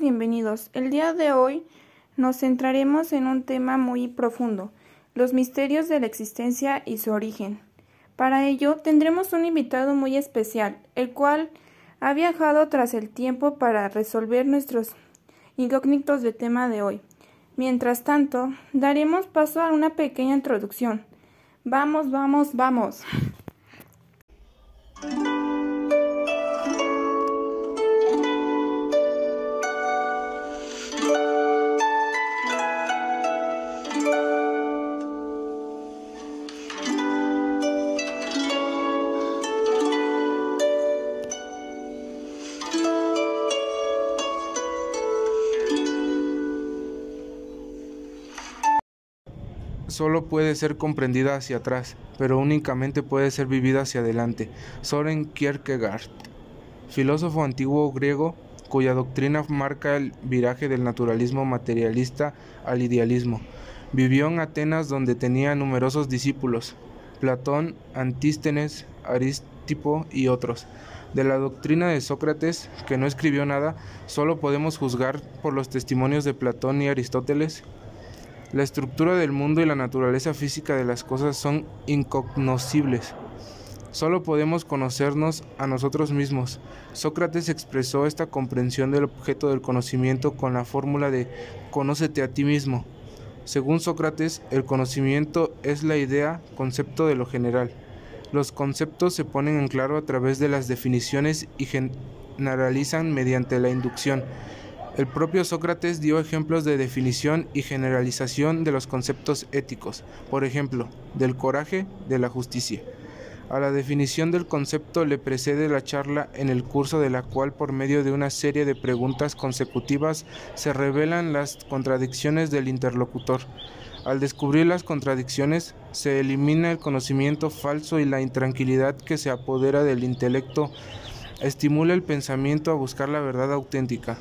bienvenidos. El día de hoy nos centraremos en un tema muy profundo, los misterios de la existencia y su origen. Para ello tendremos un invitado muy especial, el cual ha viajado tras el tiempo para resolver nuestros incógnitos del tema de hoy. Mientras tanto, daremos paso a una pequeña introducción. Vamos, vamos, vamos. Solo puede ser comprendida hacia atrás, pero únicamente puede ser vivida hacia adelante. Soren Kierkegaard, filósofo antiguo griego cuya doctrina marca el viraje del naturalismo materialista al idealismo. Vivió en Atenas donde tenía numerosos discípulos, Platón, Antístenes, Aristipo y otros. De la doctrina de Sócrates, que no escribió nada, solo podemos juzgar por los testimonios de Platón y Aristóteles la estructura del mundo y la naturaleza física de las cosas son incognoscibles. Solo podemos conocernos a nosotros mismos. Sócrates expresó esta comprensión del objeto del conocimiento con la fórmula de conócete a ti mismo. Según Sócrates, el conocimiento es la idea, concepto de lo general. Los conceptos se ponen en claro a través de las definiciones y generalizan mediante la inducción. El propio Sócrates dio ejemplos de definición y generalización de los conceptos éticos, por ejemplo, del coraje, de la justicia. A la definición del concepto le precede la charla en el curso de la cual por medio de una serie de preguntas consecutivas se revelan las contradicciones del interlocutor. Al descubrir las contradicciones, se elimina el conocimiento falso y la intranquilidad que se apodera del intelecto estimula el pensamiento a buscar la verdad auténtica.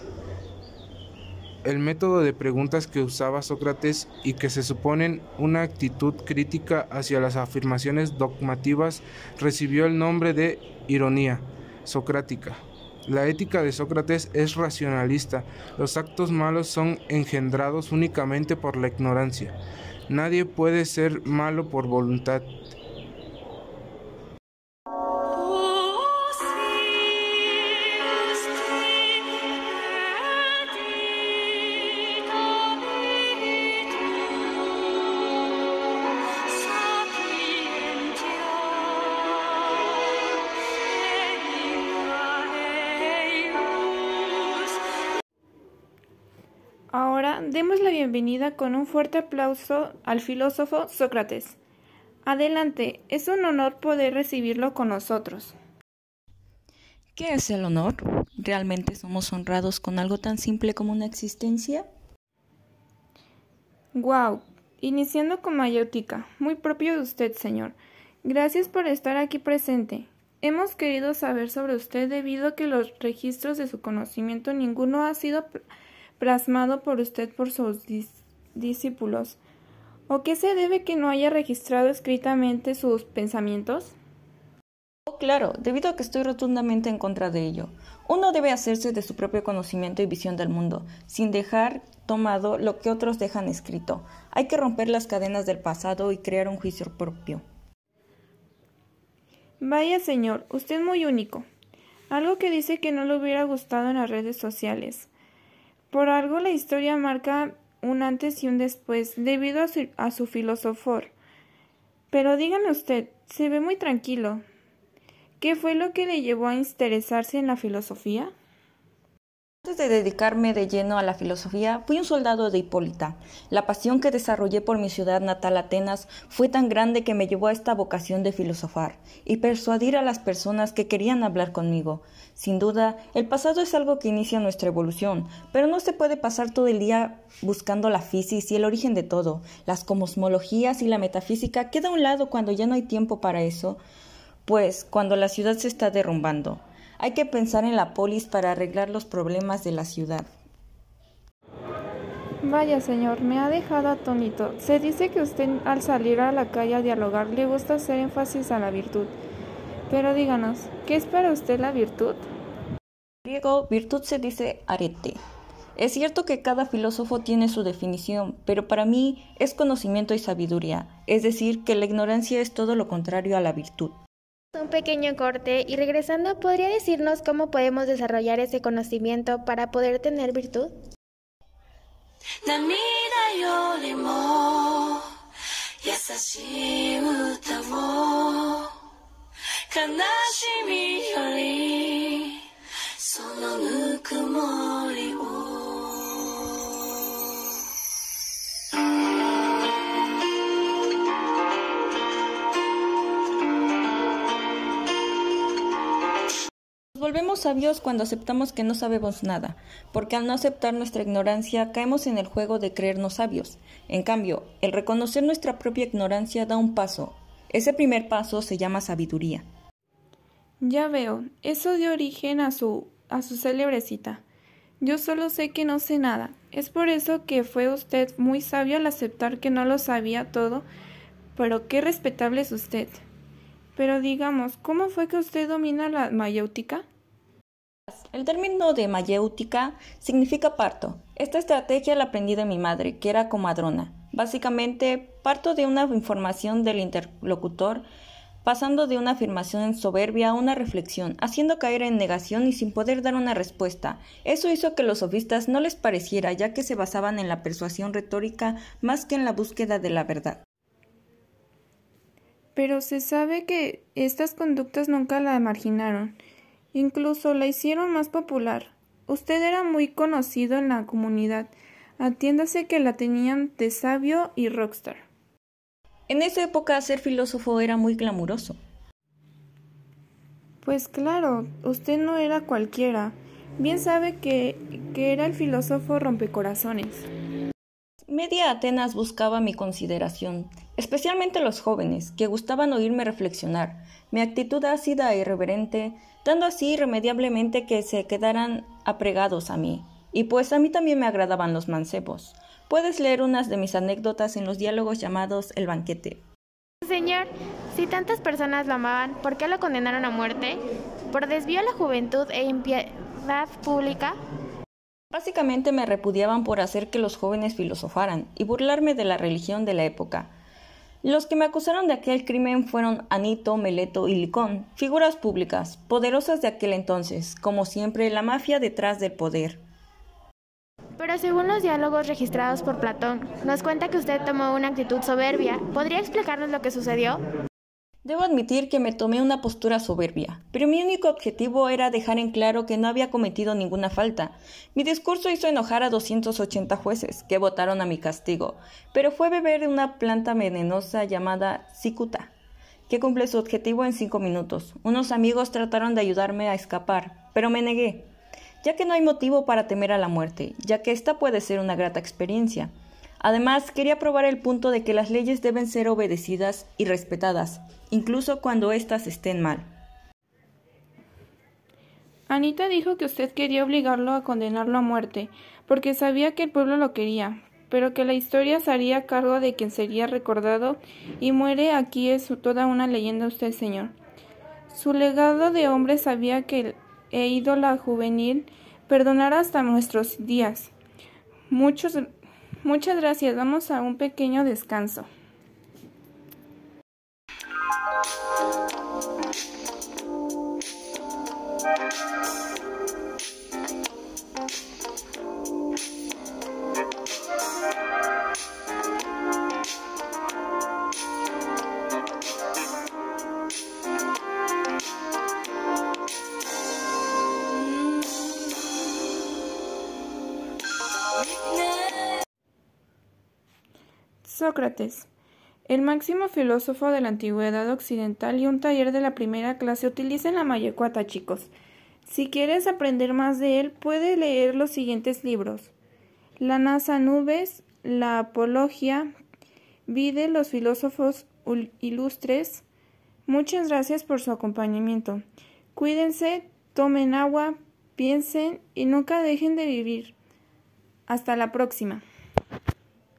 El método de preguntas que usaba Sócrates y que se suponen una actitud crítica hacia las afirmaciones dogmativas recibió el nombre de ironía socrática. La ética de Sócrates es racionalista. Los actos malos son engendrados únicamente por la ignorancia. Nadie puede ser malo por voluntad. Demos la bienvenida con un fuerte aplauso al filósofo Sócrates. Adelante, es un honor poder recibirlo con nosotros. ¿Qué es el honor? ¿Realmente somos honrados con algo tan simple como una existencia? Wow, iniciando con mayéutica, muy propio de usted, señor. Gracias por estar aquí presente. Hemos querido saber sobre usted debido a que los registros de su conocimiento ninguno ha sido plasmado por usted por sus discípulos? ¿O qué se debe que no haya registrado escritamente sus pensamientos? Oh, claro, debido a que estoy rotundamente en contra de ello. Uno debe hacerse de su propio conocimiento y visión del mundo, sin dejar tomado lo que otros dejan escrito. Hay que romper las cadenas del pasado y crear un juicio propio. Vaya señor, usted es muy único. Algo que dice que no le hubiera gustado en las redes sociales. Por algo la historia marca un antes y un después, debido a su, a su filosofor. Pero dígame usted, se ve muy tranquilo. ¿Qué fue lo que le llevó a interesarse en la filosofía? Antes de dedicarme de lleno a la filosofía, fui un soldado de Hipólita. La pasión que desarrollé por mi ciudad natal Atenas fue tan grande que me llevó a esta vocación de filosofar y persuadir a las personas que querían hablar conmigo. Sin duda, el pasado es algo que inicia nuestra evolución, pero no se puede pasar todo el día buscando la física y el origen de todo. Las cosmologías y la metafísica queda a un lado cuando ya no hay tiempo para eso, pues cuando la ciudad se está derrumbando. Hay que pensar en la polis para arreglar los problemas de la ciudad. Vaya, señor, me ha dejado atónito. Se dice que usted al salir a la calle a dialogar le gusta hacer énfasis a la virtud. Pero díganos, ¿qué es para usted la virtud? Griego, virtud se dice arete. Es cierto que cada filósofo tiene su definición, pero para mí es conocimiento y sabiduría, es decir, que la ignorancia es todo lo contrario a la virtud. Un pequeño corte y regresando, ¿podría decirnos cómo podemos desarrollar ese conocimiento para poder tener virtud? Volvemos sabios cuando aceptamos que no sabemos nada, porque al no aceptar nuestra ignorancia caemos en el juego de creernos sabios. En cambio, el reconocer nuestra propia ignorancia da un paso. Ese primer paso se llama sabiduría. Ya veo, eso dio origen a su a su célebre cita. Yo solo sé que no sé nada. Es por eso que fue usted muy sabio al aceptar que no lo sabía todo, pero qué respetable es usted. Pero digamos, ¿cómo fue que usted domina la mayéutica? El término de mayéutica significa parto. Esta estrategia la aprendí de mi madre, que era comadrona. Básicamente, parto de una información del interlocutor, pasando de una afirmación en soberbia a una reflexión, haciendo caer en negación y sin poder dar una respuesta. Eso hizo que los sofistas no les pareciera, ya que se basaban en la persuasión retórica más que en la búsqueda de la verdad. Pero se sabe que estas conductas nunca la marginaron. Incluso la hicieron más popular. Usted era muy conocido en la comunidad. Atiéndase que la tenían de sabio y rockstar. En esa época ser filósofo era muy glamuroso. Pues claro, usted no era cualquiera. Bien sabe que, que era el filósofo rompecorazones. Media Atenas buscaba mi consideración, especialmente los jóvenes, que gustaban oírme reflexionar, mi actitud ácida e irreverente, dando así irremediablemente que se quedaran apregados a mí. Y pues a mí también me agradaban los mancebos. Puedes leer unas de mis anécdotas en los diálogos llamados El banquete. Señor, si tantas personas lo amaban, ¿por qué lo condenaron a muerte? ¿Por desvío a la juventud e impiedad pública? Básicamente me repudiaban por hacer que los jóvenes filosofaran y burlarme de la religión de la época. Los que me acusaron de aquel crimen fueron Anito, Meleto y Licón, figuras públicas, poderosas de aquel entonces, como siempre la mafia detrás del poder. Pero según los diálogos registrados por Platón, nos cuenta que usted tomó una actitud soberbia. ¿Podría explicarnos lo que sucedió? Debo admitir que me tomé una postura soberbia, pero mi único objetivo era dejar en claro que no había cometido ninguna falta. Mi discurso hizo enojar a 280 jueces, que votaron a mi castigo, pero fue beber una planta venenosa llamada cicuta, que cumple su objetivo en cinco minutos. Unos amigos trataron de ayudarme a escapar, pero me negué, ya que no hay motivo para temer a la muerte, ya que esta puede ser una grata experiencia. Además, quería probar el punto de que las leyes deben ser obedecidas y respetadas, incluso cuando éstas estén mal. Anita dijo que usted quería obligarlo a condenarlo a muerte, porque sabía que el pueblo lo quería, pero que la historia se haría cargo de quien sería recordado y muere aquí es toda una leyenda usted, señor. Su legado de hombre sabía que el ídola juvenil perdonará hasta nuestros días. Muchos, muchas gracias. Vamos a un pequeño descanso. Sócrates. El máximo filósofo de la antigüedad occidental y un taller de la primera clase utilizan la mayecuata, chicos. Si quieres aprender más de él, puede leer los siguientes libros: La NASA Nubes, La Apología, Vide los filósofos ilustres. Muchas gracias por su acompañamiento. Cuídense, tomen agua, piensen y nunca dejen de vivir. Hasta la próxima.